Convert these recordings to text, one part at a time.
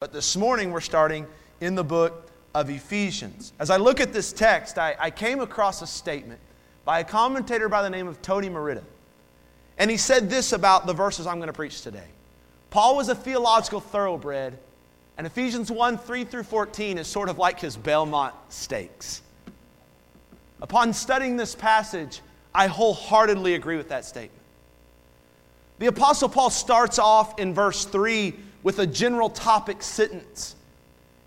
But this morning we're starting in the book of Ephesians. As I look at this text, I, I came across a statement by a commentator by the name of Tony Merida. And he said this about the verses I'm going to preach today. Paul was a theological thoroughbred, and Ephesians 1 3 through 14 is sort of like his Belmont stakes. Upon studying this passage, I wholeheartedly agree with that statement. The Apostle Paul starts off in verse 3 with a general topic sentence.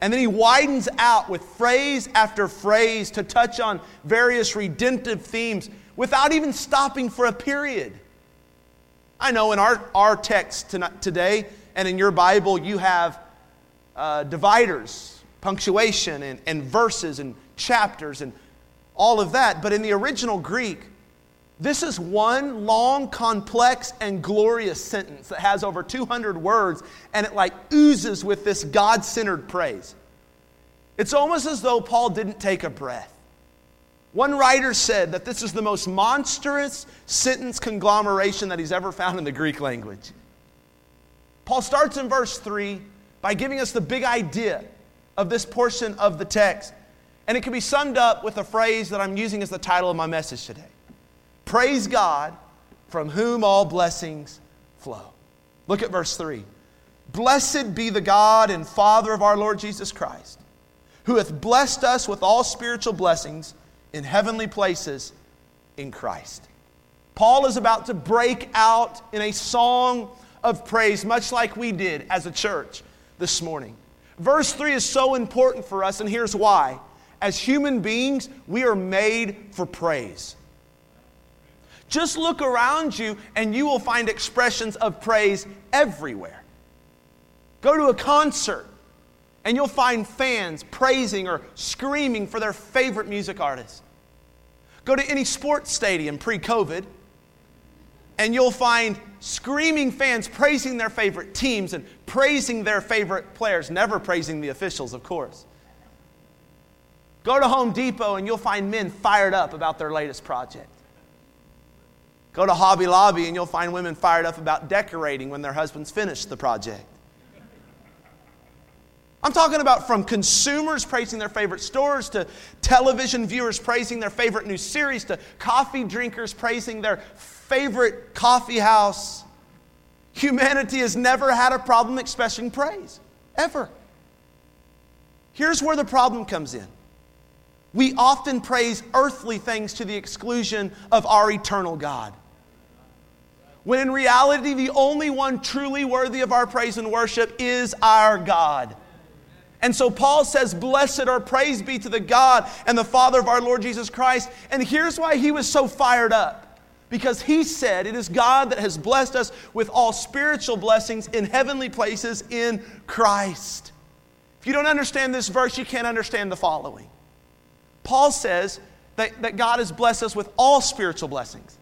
And then he widens out with phrase after phrase to touch on various redemptive themes without even stopping for a period. I know in our, our text tonight, today and in your Bible, you have uh, dividers, punctuation, and, and verses and chapters and all of that. But in the original Greek, this is one long, complex, and glorious sentence that has over 200 words, and it like oozes with this God centered praise. It's almost as though Paul didn't take a breath. One writer said that this is the most monstrous sentence conglomeration that he's ever found in the Greek language. Paul starts in verse 3 by giving us the big idea of this portion of the text. And it can be summed up with a phrase that I'm using as the title of my message today Praise God, from whom all blessings flow. Look at verse 3. Blessed be the God and Father of our Lord Jesus Christ, who hath blessed us with all spiritual blessings in heavenly places in Christ. Paul is about to break out in a song of praise, much like we did as a church this morning. Verse 3 is so important for us, and here's why. As human beings, we are made for praise. Just look around you and you will find expressions of praise everywhere. Go to a concert and you'll find fans praising or screaming for their favorite music artist. Go to any sports stadium pre COVID and you'll find screaming fans praising their favorite teams and praising their favorite players, never praising the officials, of course. Go to Home Depot and you'll find men fired up about their latest project. Go to Hobby Lobby and you'll find women fired up about decorating when their husbands finish the project. I'm talking about from consumers praising their favorite stores to television viewers praising their favorite new series to coffee drinkers praising their favorite coffee house. Humanity has never had a problem expressing praise, ever. Here's where the problem comes in we often praise earthly things to the exclusion of our eternal God. When in reality, the only one truly worthy of our praise and worship is our God. And so Paul says, Blessed or praise be to the God and the Father of our Lord Jesus Christ. And here's why he was so fired up. Because he said, It is God that has blessed us with all spiritual blessings in heavenly places in Christ. If you don't understand this verse, you can't understand the following. Paul says that, that God has blessed us with all spiritual blessings.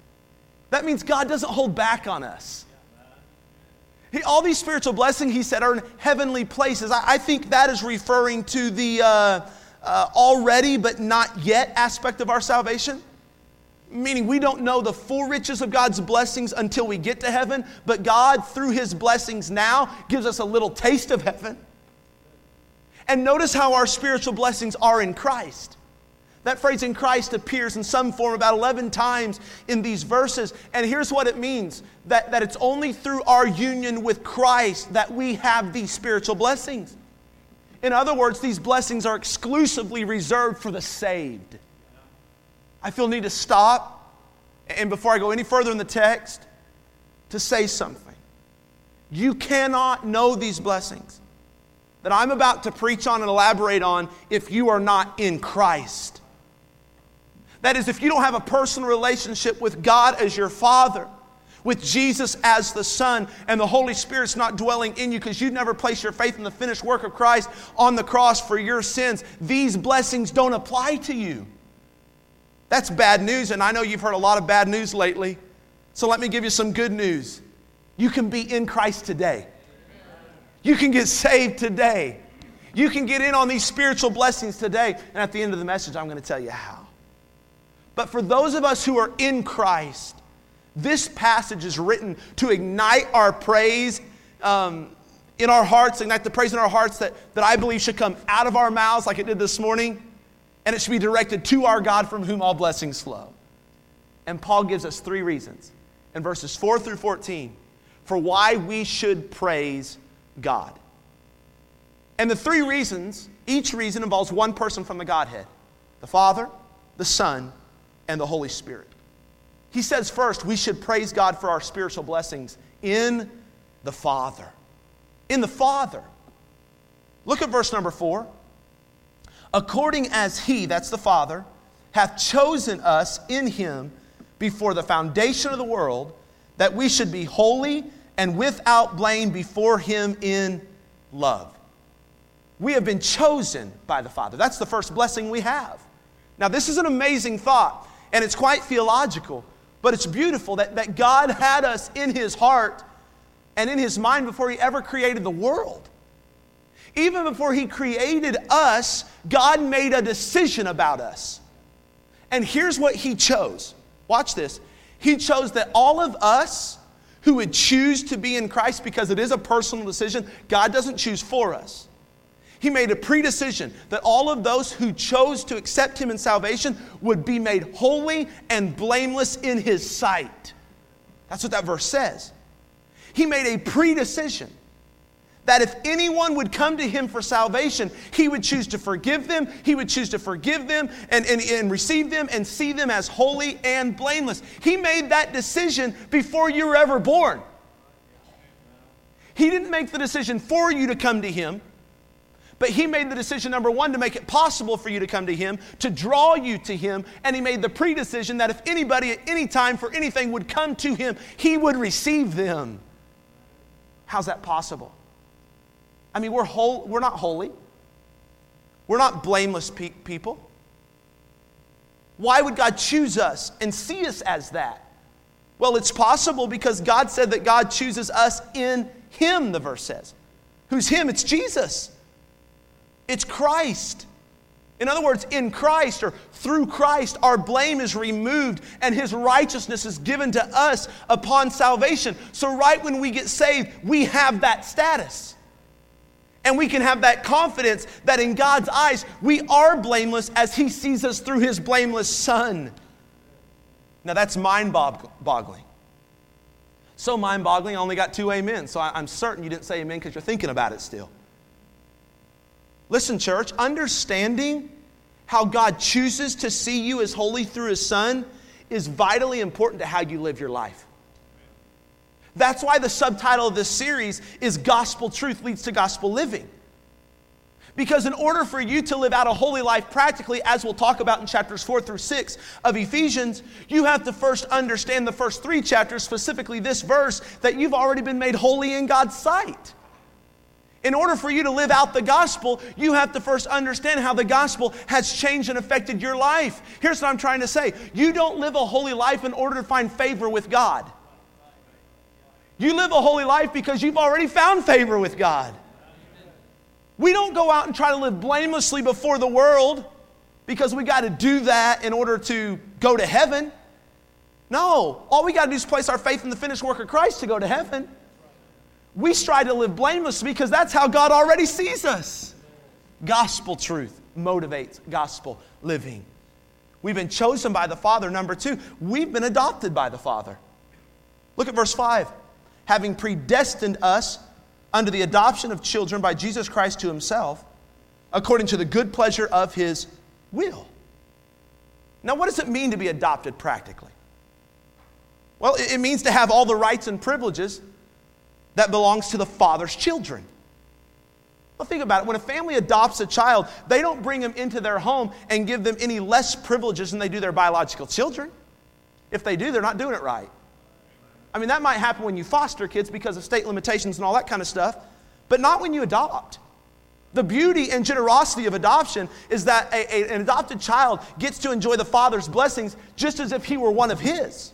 That means God doesn't hold back on us. He, all these spiritual blessings, he said, are in heavenly places. I, I think that is referring to the uh, uh, already but not yet aspect of our salvation. Meaning, we don't know the full riches of God's blessings until we get to heaven, but God, through his blessings now, gives us a little taste of heaven. And notice how our spiritual blessings are in Christ. That phrase in Christ appears in some form about 11 times in these verses. And here's what it means that, that it's only through our union with Christ that we have these spiritual blessings. In other words, these blessings are exclusively reserved for the saved. I feel need to stop, and before I go any further in the text, to say something. You cannot know these blessings that I'm about to preach on and elaborate on if you are not in Christ. That is, if you don't have a personal relationship with God as your Father, with Jesus as the Son, and the Holy Spirit's not dwelling in you because you've never placed your faith in the finished work of Christ on the cross for your sins, these blessings don't apply to you. That's bad news, and I know you've heard a lot of bad news lately. So let me give you some good news. You can be in Christ today. You can get saved today. You can get in on these spiritual blessings today. And at the end of the message, I'm going to tell you how. But for those of us who are in Christ, this passage is written to ignite our praise um, in our hearts, ignite the praise in our hearts that, that I believe should come out of our mouths like it did this morning, and it should be directed to our God from whom all blessings flow. And Paul gives us three reasons in verses 4 through 14 for why we should praise God. And the three reasons, each reason involves one person from the Godhead the Father, the Son, and the Holy Spirit. He says first, we should praise God for our spiritual blessings in the Father. In the Father. Look at verse number four. According as He, that's the Father, hath chosen us in Him before the foundation of the world, that we should be holy and without blame before Him in love. We have been chosen by the Father. That's the first blessing we have. Now, this is an amazing thought, and it's quite theological, but it's beautiful that, that God had us in His heart and in His mind before He ever created the world. Even before He created us, God made a decision about us. And here's what He chose watch this. He chose that all of us who would choose to be in Christ, because it is a personal decision, God doesn't choose for us. He made a predecision that all of those who chose to accept Him in salvation would be made holy and blameless in His sight. That's what that verse says. He made a predecision that if anyone would come to him for salvation, he would choose to forgive them, he would choose to forgive them and, and, and receive them and see them as holy and blameless. He made that decision before you were ever born. He didn't make the decision for you to come to him, but he made the decision, number one, to make it possible for you to come to him, to draw you to him, and he made the predecision that if anybody at any time for anything would come to him, he would receive them. How's that possible? I mean, we're, whole, we're not holy. We're not blameless pe- people. Why would God choose us and see us as that? Well, it's possible because God said that God chooses us in Him, the verse says. Who's Him? It's Jesus, it's Christ. In other words, in Christ or through Christ, our blame is removed and His righteousness is given to us upon salvation. So, right when we get saved, we have that status. And we can have that confidence that in God's eyes, we are blameless as He sees us through His blameless Son. Now, that's mind boggling. So mind boggling, I only got two amen. So I'm certain you didn't say amen because you're thinking about it still. Listen, church, understanding how God chooses to see you as holy through His Son is vitally important to how you live your life. That's why the subtitle of this series is Gospel Truth Leads to Gospel Living. Because in order for you to live out a holy life practically, as we'll talk about in chapters four through six of Ephesians, you have to first understand the first three chapters, specifically this verse, that you've already been made holy in God's sight. In order for you to live out the gospel, you have to first understand how the gospel has changed and affected your life. Here's what I'm trying to say you don't live a holy life in order to find favor with God. You live a holy life because you've already found favor with God. We don't go out and try to live blamelessly before the world because we got to do that in order to go to heaven. No, all we got to do is place our faith in the finished work of Christ to go to heaven. We strive to live blameless because that's how God already sees us. Gospel truth motivates gospel living. We've been chosen by the Father. Number two, we've been adopted by the Father. Look at verse 5 having predestined us under the adoption of children by Jesus Christ to himself, according to the good pleasure of his will. Now, what does it mean to be adopted practically? Well, it means to have all the rights and privileges that belongs to the father's children. Well, think about it. When a family adopts a child, they don't bring them into their home and give them any less privileges than they do their biological children. If they do, they're not doing it right. I mean, that might happen when you foster kids because of state limitations and all that kind of stuff, but not when you adopt. The beauty and generosity of adoption is that a, a, an adopted child gets to enjoy the father's blessings just as if he were one of his.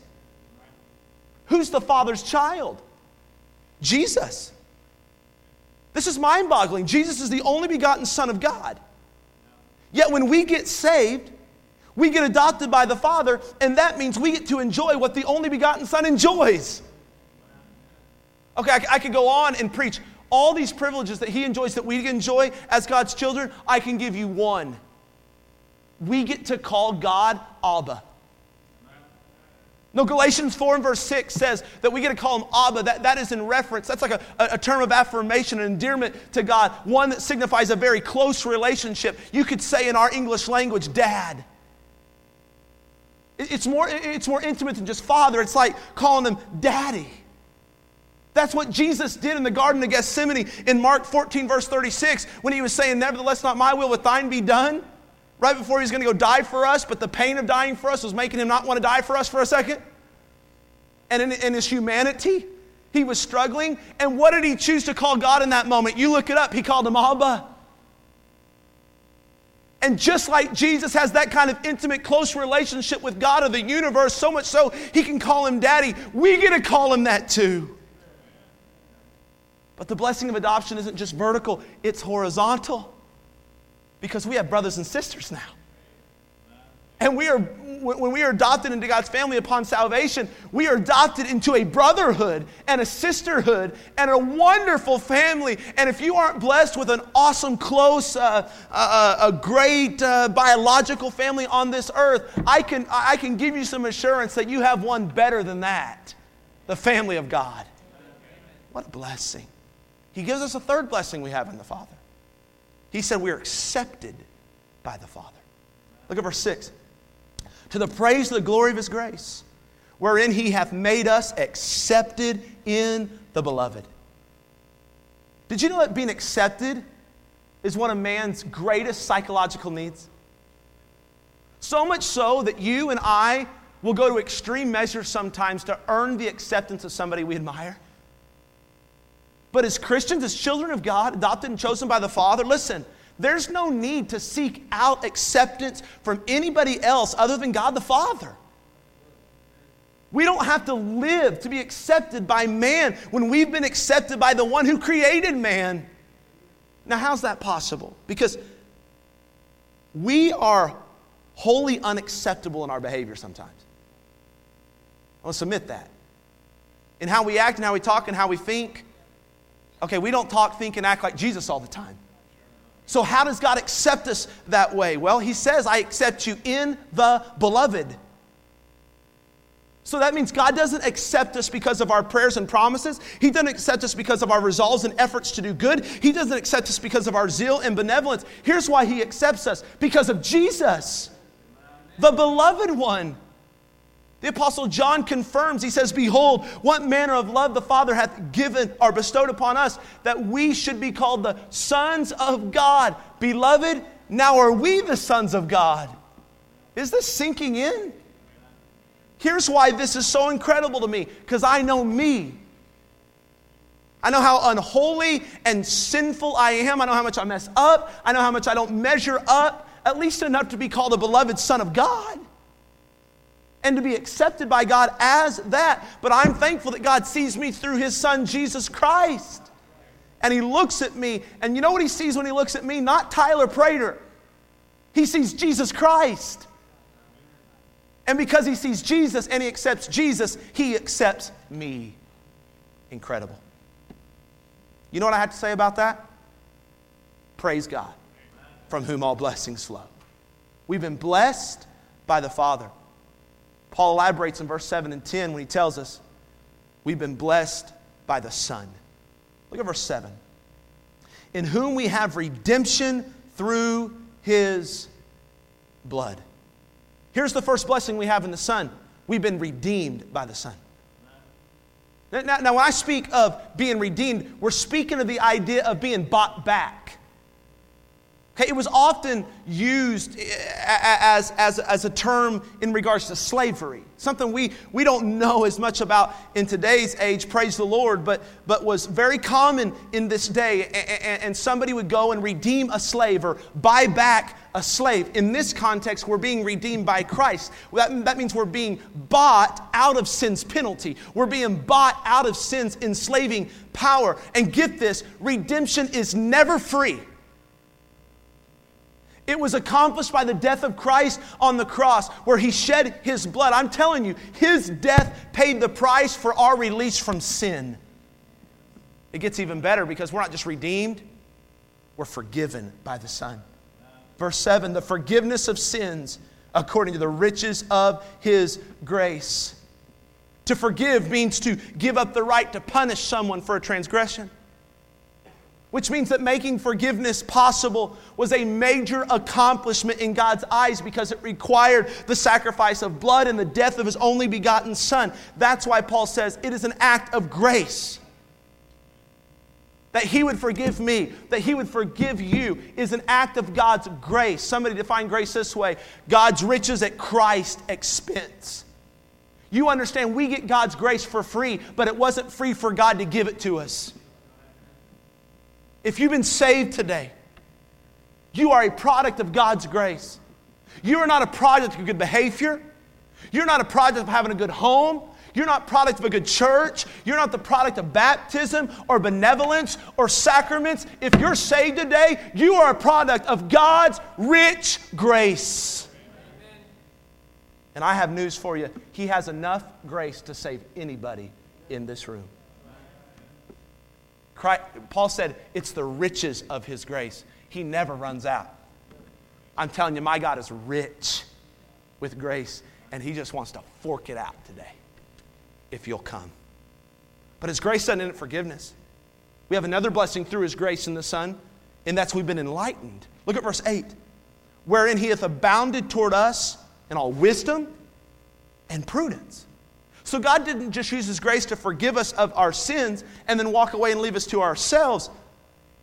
Who's the father's child? Jesus. This is mind boggling. Jesus is the only begotten Son of God. Yet when we get saved, we get adopted by the Father, and that means we get to enjoy what the only begotten Son enjoys. Okay, I, I could go on and preach all these privileges that He enjoys that we enjoy as God's children, I can give you one. We get to call God Abba. No, Galatians 4 and verse 6 says that we get to call him Abba. That, that is in reference, that's like a, a term of affirmation an endearment to God, one that signifies a very close relationship. You could say in our English language, Dad. It's more, it's more intimate than just father. It's like calling him daddy. That's what Jesus did in the Garden of Gethsemane in Mark 14, verse 36, when he was saying, Nevertheless, not my will, but thine be done. Right before he was going to go die for us, but the pain of dying for us was making him not want to die for us for a second. And in, in his humanity, he was struggling. And what did he choose to call God in that moment? You look it up. He called him Abba. And just like Jesus has that kind of intimate, close relationship with God of the universe, so much so he can call him daddy, we get to call him that too. But the blessing of adoption isn't just vertical, it's horizontal. Because we have brothers and sisters now. And we are, when we are adopted into God's family upon salvation, we are adopted into a brotherhood and a sisterhood and a wonderful family. And if you aren't blessed with an awesome, close, uh, uh, uh a great uh, biological family on this earth, I can, I can give you some assurance that you have one better than that the family of God. What a blessing. He gives us a third blessing we have in the Father. He said we are accepted by the Father. Look at verse 6. To the praise of the glory of his grace, wherein he hath made us accepted in the beloved. Did you know that being accepted is one of man's greatest psychological needs? So much so that you and I will go to extreme measures sometimes to earn the acceptance of somebody we admire. But as Christians, as children of God, adopted and chosen by the Father, listen, there's no need to seek out acceptance from anybody else other than God the Father. We don't have to live to be accepted by man when we've been accepted by the one who created man. Now, how's that possible? Because we are wholly unacceptable in our behavior sometimes. Let's submit that. In how we act and how we talk and how we think, Okay, we don't talk, think, and act like Jesus all the time. So, how does God accept us that way? Well, He says, I accept you in the beloved. So that means God doesn't accept us because of our prayers and promises. He doesn't accept us because of our resolves and efforts to do good. He doesn't accept us because of our zeal and benevolence. Here's why He accepts us because of Jesus, the beloved one. The Apostle John confirms, he says, Behold, what manner of love the Father hath given or bestowed upon us, that we should be called the sons of God. Beloved, now are we the sons of God. Is this sinking in? Here's why this is so incredible to me because I know me. I know how unholy and sinful I am. I know how much I mess up. I know how much I don't measure up, at least enough to be called a beloved son of God and to be accepted by God as that. But I'm thankful that God sees me through His Son, Jesus Christ. And He looks at me, and you know what He sees when He looks at me? Not Tyler Prater. He sees Jesus Christ. And because He sees Jesus and He accepts Jesus, He accepts me. Incredible. You know what I have to say about that? Praise God, from whom all blessings flow. We've been blessed by the Father. Paul elaborates in verse 7 and 10 when he tells us we've been blessed by the Son. Look at verse 7. In whom we have redemption through his blood. Here's the first blessing we have in the Son we've been redeemed by the Son. Now, now, when I speak of being redeemed, we're speaking of the idea of being bought back. Okay, it was often used eh, as, as, as a term in regards to slavery, something we, we don't know as much about in today's age, praise the Lord, but, but was very common in this day. And, and somebody would go and redeem a slave or buy back a slave. In this context, we're being redeemed by Christ. That, that means we're being bought out of sin's penalty, we're being bought out of sin's enslaving power. And get this redemption is never free. It was accomplished by the death of Christ on the cross, where he shed his blood. I'm telling you, his death paid the price for our release from sin. It gets even better because we're not just redeemed, we're forgiven by the Son. Verse 7 the forgiveness of sins according to the riches of his grace. To forgive means to give up the right to punish someone for a transgression which means that making forgiveness possible was a major accomplishment in God's eyes because it required the sacrifice of blood and the death of his only begotten Son. That's why Paul says it is an act of grace. That he would forgive me, that he would forgive you, is an act of God's grace. Somebody define grace this way God's riches at Christ's expense. You understand, we get God's grace for free, but it wasn't free for God to give it to us. If you've been saved today, you are a product of God's grace. You are not a product of good behavior. You're not a product of having a good home. You're not product of a good church. You're not the product of baptism or benevolence or sacraments. If you're saved today, you are a product of God's rich grace. And I have news for you. He has enough grace to save anybody in this room. Christ, Paul said, it's the riches of his grace. He never runs out. I'm telling you, my God is rich with grace, and he just wants to fork it out today if you'll come. But his grace doesn't end in forgiveness. We have another blessing through his grace in the Son, and that's we've been enlightened. Look at verse 8. Wherein he hath abounded toward us in all wisdom and prudence. So God didn't just use His grace to forgive us of our sins and then walk away and leave us to ourselves.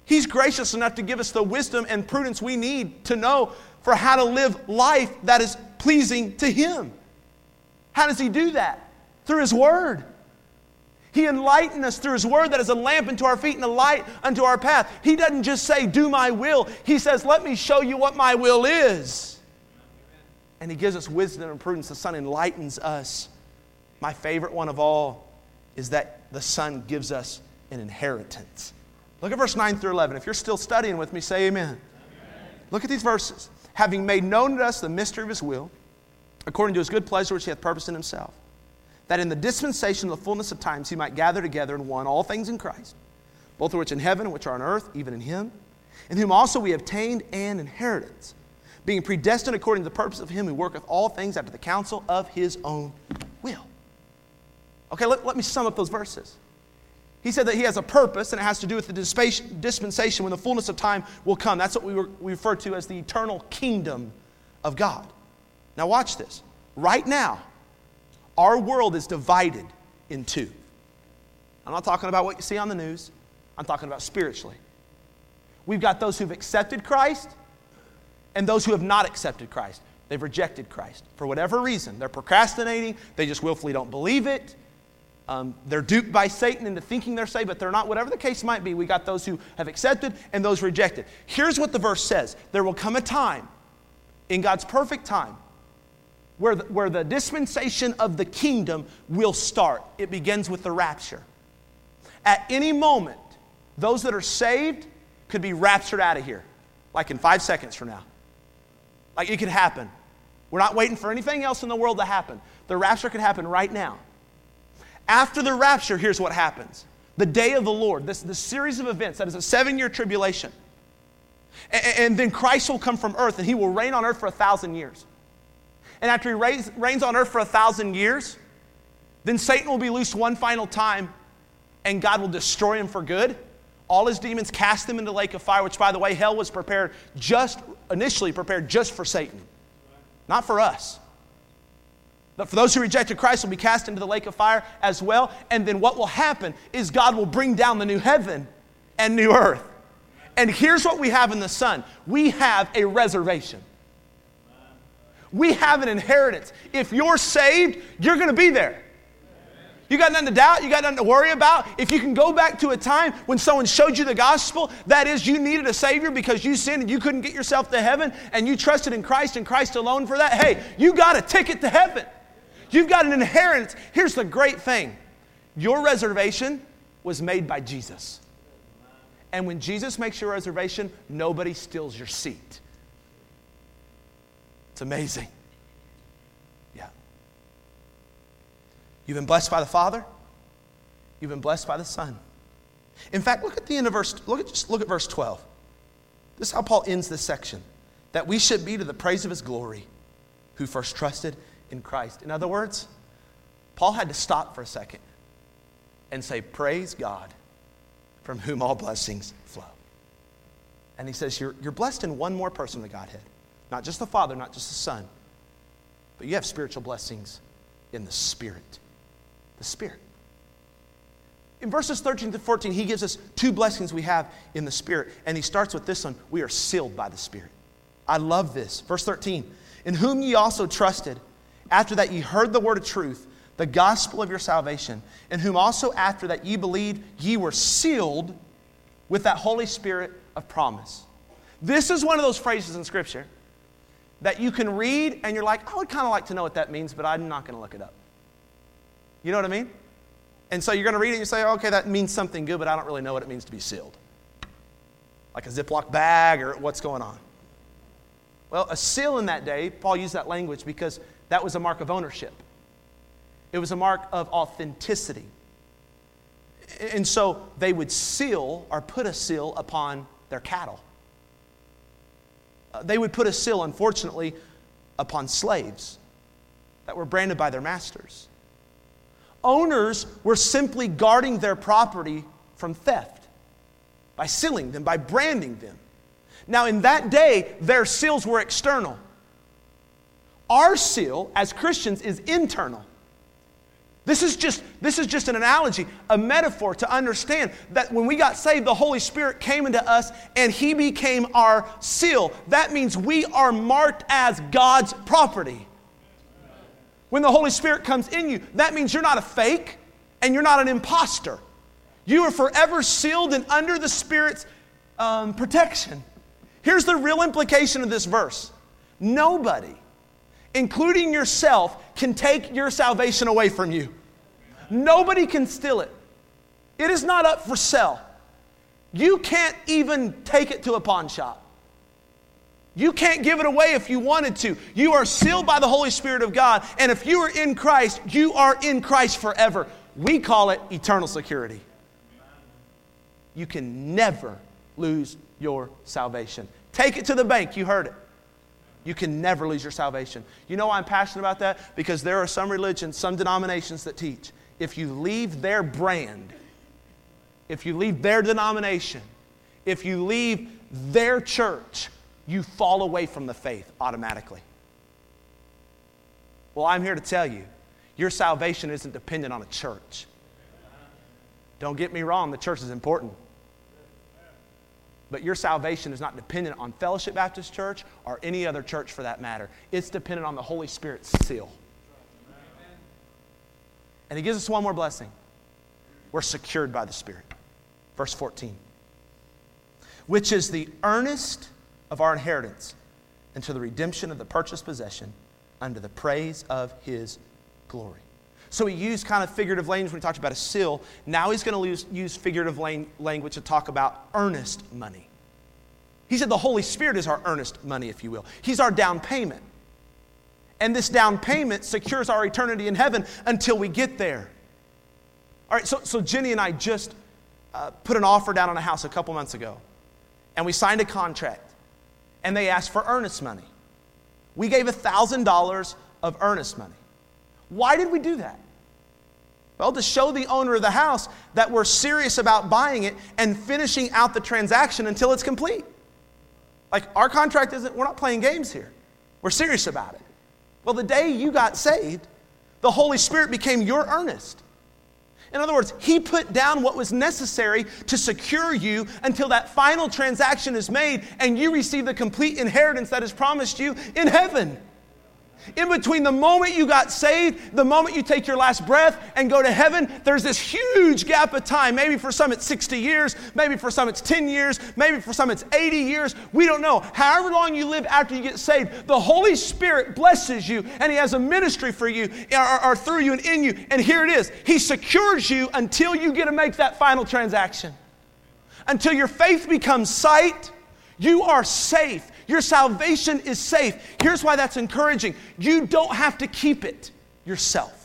He's gracious enough to give us the wisdom and prudence we need to know for how to live life that is pleasing to Him. How does He do that? Through His Word. He enlightened us through His Word that is a lamp unto our feet and a light unto our path. He doesn't just say, Do my will. He says, Let me show you what my will is. And He gives us wisdom and prudence. The Son enlightens us my favorite one of all is that the Son gives us an inheritance. Look at verse 9 through 11. If you're still studying with me, say amen. amen. Look at these verses. Having made known to us the mystery of his will, according to his good pleasure which he hath purposed in himself, that in the dispensation of the fullness of times he might gather together in one all things in Christ, both of which in heaven and which are on earth, even in him, in whom also we obtained an inheritance, being predestined according to the purpose of him who worketh all things after the counsel of his own will. Okay, let, let me sum up those verses. He said that he has a purpose, and it has to do with the dispensation when the fullness of time will come. That's what we, we refer to as the eternal kingdom of God. Now, watch this. Right now, our world is divided in two. I'm not talking about what you see on the news, I'm talking about spiritually. We've got those who've accepted Christ and those who have not accepted Christ. They've rejected Christ for whatever reason. They're procrastinating, they just willfully don't believe it. Um, they're duped by Satan into thinking they're saved, but they're not. Whatever the case might be, we got those who have accepted and those rejected. Here's what the verse says There will come a time, in God's perfect time, where the, where the dispensation of the kingdom will start. It begins with the rapture. At any moment, those that are saved could be raptured out of here, like in five seconds from now. Like it could happen. We're not waiting for anything else in the world to happen. The rapture could happen right now. After the rapture, here's what happens the day of the Lord, this, this series of events that is a seven year tribulation. And, and, then Christ will come from earth and he will reign on earth for a thousand years. And after he reigns, reigns on earth for a thousand years, then Satan will be loosed one final time and God will destroy him for good. All his demons cast him into the lake of fire, which, by the way, hell was prepared just, initially prepared just for Satan, not for us. But for those who rejected Christ will be cast into the lake of fire as well. And then what will happen is God will bring down the new heaven and new earth. And here's what we have in the Son we have a reservation. We have an inheritance. If you're saved, you're going to be there. You got nothing to doubt, you got nothing to worry about. If you can go back to a time when someone showed you the gospel, that is, you needed a Savior because you sinned and you couldn't get yourself to heaven, and you trusted in Christ and Christ alone for that, hey, you got a ticket to heaven. You've got an inheritance. Here's the great thing your reservation was made by Jesus. And when Jesus makes your reservation, nobody steals your seat. It's amazing. Yeah. You've been blessed by the Father, you've been blessed by the Son. In fact, look at the end of verse, look at, just look at verse 12. This is how Paul ends this section that we should be to the praise of his glory who first trusted in Christ. In other words, Paul had to stop for a second and say, Praise God from whom all blessings flow. And he says, You're, you're blessed in one more person the Godhead, not just the Father, not just the Son, but you have spiritual blessings in the Spirit. The Spirit. In verses 13 to 14, he gives us two blessings we have in the Spirit. And he starts with this one we are sealed by the Spirit. I love this. Verse 13, in whom ye also trusted, after that ye heard the word of truth, the gospel of your salvation, in whom also after that ye believed, ye were sealed with that Holy Spirit of promise. This is one of those phrases in Scripture that you can read and you're like, I would kind of like to know what that means, but I'm not going to look it up. You know what I mean? And so you're going to read it and you say, okay, that means something good, but I don't really know what it means to be sealed. Like a Ziploc bag or what's going on. Well, a seal in that day, Paul used that language because that was a mark of ownership, it was a mark of authenticity. And so they would seal or put a seal upon their cattle. Uh, they would put a seal, unfortunately, upon slaves that were branded by their masters. Owners were simply guarding their property from theft by sealing them, by branding them. Now, in that day, their seals were external. Our seal as Christians is internal. This is just this is just an analogy, a metaphor to understand that when we got saved the Holy Spirit came into us and he became our seal. That means we are marked as God's property. When the Holy Spirit comes in you, that means you're not a fake and you're not an impostor. You are forever sealed and under the Spirit's um, protection. Here's the real implication of this verse nobody, including yourself, can take your salvation away from you. Nobody can steal it. It is not up for sale. You can't even take it to a pawn shop. You can't give it away if you wanted to. You are sealed by the Holy Spirit of God, and if you are in Christ, you are in Christ forever. We call it eternal security. You can never lose your salvation. Take it to the bank, you heard it. You can never lose your salvation. You know why I'm passionate about that? Because there are some religions, some denominations that teach if you leave their brand, if you leave their denomination, if you leave their church, you fall away from the faith automatically. Well, I'm here to tell you your salvation isn't dependent on a church. Don't get me wrong, the church is important. But your salvation is not dependent on Fellowship Baptist Church or any other church for that matter. It's dependent on the Holy Spirit's seal. And he gives us one more blessing. We're secured by the Spirit. Verse 14. Which is the earnest of our inheritance into the redemption of the purchased possession under the praise of his glory. So he used kind of figurative language when he talked about a seal. Now he's going to use, figurative language to talk about earnest money. He said the Holy Spirit is our earnest money, if you will. He's our down payment. And this down payment secures our eternity in heaven until we get there. All right, so, so Jenny and I just uh, put an offer down on a house a couple months ago. And we signed a contract. And they asked for earnest money. We gave $1,000 of earnest money. Why did we do that? Well, to show the owner of the house that we're serious about buying it and finishing out the transaction until it's complete. Like, our contract isn't, we're not playing games here. We're serious about it. Well, the day you got saved, the Holy Spirit became your earnest. In other words, He put down what was necessary to secure you until that final transaction is made and you receive the complete inheritance that is promised you in heaven. In between the moment you got saved, the moment you take your last breath and go to heaven, there's this huge gap of time. Maybe for some it's 60 years, maybe for some it's 10 years, maybe for some it's 80 years. We don't know. However long you live after you get saved, the Holy Spirit blesses you and He has a ministry for you uh, or, or through you and in you. And here it is He secures you until you get to make that final transaction. Until your faith becomes sight, you are safe. Your salvation is safe. Here's why that's encouraging you don't have to keep it yourself.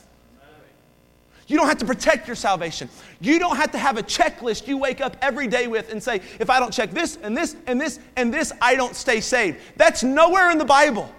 You don't have to protect your salvation. You don't have to have a checklist you wake up every day with and say, if I don't check this and this and this and this, I don't stay saved. That's nowhere in the Bible.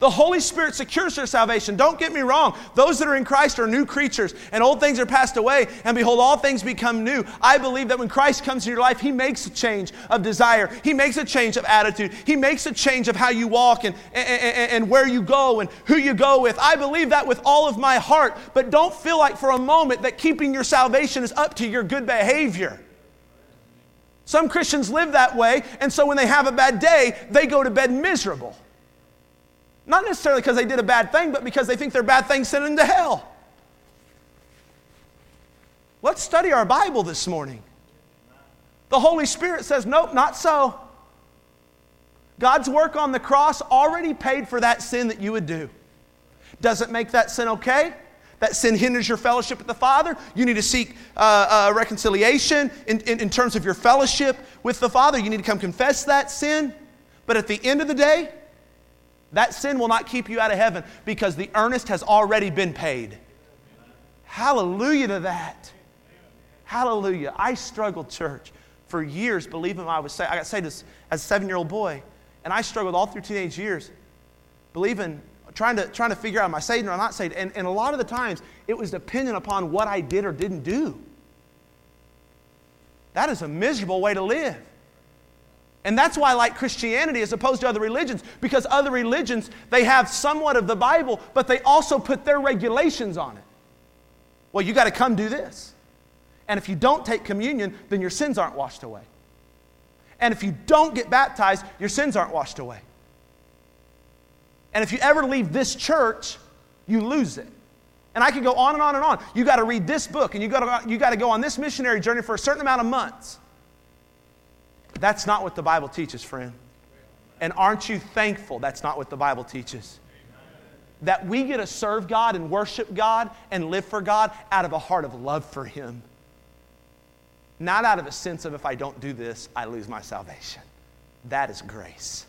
The Holy Spirit secures their salvation. Don't get me wrong. Those that are in Christ are new creatures, and old things are passed away, and behold, all things become new. I believe that when Christ comes into your life, He makes a change of desire, He makes a change of attitude, He makes a change of how you walk and, and, and, and where you go and who you go with. I believe that with all of my heart, but don't feel like for a moment that keeping your salvation is up to your good behavior. Some Christians live that way, and so when they have a bad day, they go to bed miserable. Not necessarily because they did a bad thing, but because they think their bad thing sent them to hell. Let's study our Bible this morning. The Holy Spirit says, nope, not so. God's work on the cross already paid for that sin that you would do. Doesn't make that sin okay. That sin hinders your fellowship with the Father. You need to seek uh, uh, reconciliation in, in, in terms of your fellowship with the Father. You need to come confess that sin. But at the end of the day, that sin will not keep you out of heaven because the earnest has already been paid. Hallelujah to that. Hallelujah. I struggled, church, for years believing I was saved. I got saved as, as a seven year old boy, and I struggled all through teenage years believing, trying to, trying to figure out am I saved or not saved. And, and a lot of the times, it was dependent upon what I did or didn't do. That is a miserable way to live. And that's why I like Christianity as opposed to other religions, because other religions, they have somewhat of the Bible, but they also put their regulations on it. Well, you got to come do this. And if you don't take communion, then your sins aren't washed away. And if you don't get baptized, your sins aren't washed away. And if you ever leave this church, you lose it. And I could go on and on and on. You got to read this book, and you got to, you got to go on this missionary journey for a certain amount of months. That's not what the Bible teaches, friend. And aren't you thankful that's not what the Bible teaches? That we get to serve God and worship God and live for God out of a heart of love for Him. Not out of a sense of if I don't do this, I lose my salvation. That is grace.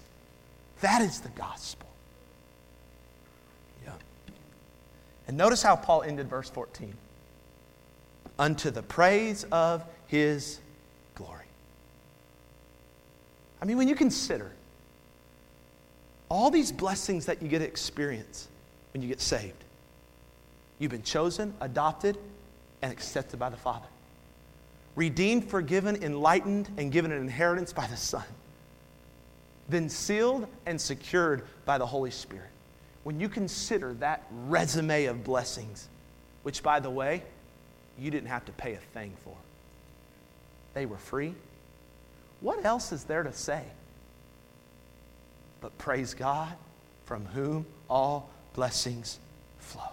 That is the gospel. Yeah. And notice how Paul ended verse 14 unto the praise of his I mean, when you consider all these blessings that you get to experience when you get saved, you've been chosen, adopted, and accepted by the Father. Redeemed, forgiven, enlightened, and given an inheritance by the Son. Then sealed and secured by the Holy Spirit. When you consider that resume of blessings, which, by the way, you didn't have to pay a thing for, they were free what else is there to say? But praise God from whom all blessings flow.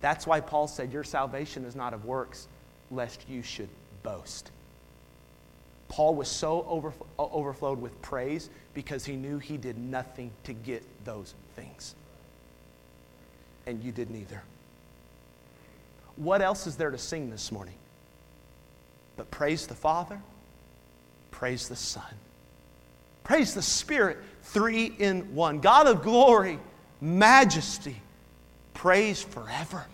That's why Paul said, Your salvation is not of works, lest you should boast. Paul was so uh, overflowed with praise because he knew he did nothing to get those things. And you didn't either. What else is there to sing this morning? But praise the Father Praise the Son. Praise the Spirit, three in one. God of glory, majesty, praise forever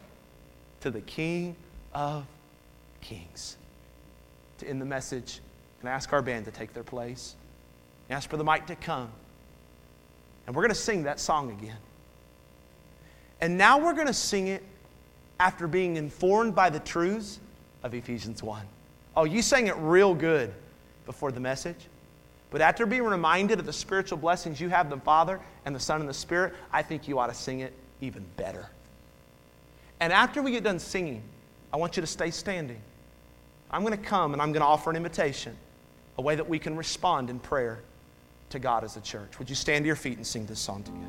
to the King of kings. To end the message, can I ask our band to take their place? Ask for the mic to come. And we're going to sing that song again. And now we're going to sing it after being informed by the truths of Ephesians 1. Oh, you sang it real good before the message. But after being reminded of the spiritual blessings you have the Father and the Son and the Spirit, I think you ought to sing it even better. And after we get done singing, I want you to stay standing. I'm going to come and I'm going to offer an invitation, a way that we can respond in prayer to God as a church. Would you stand to your feet and sing this song together?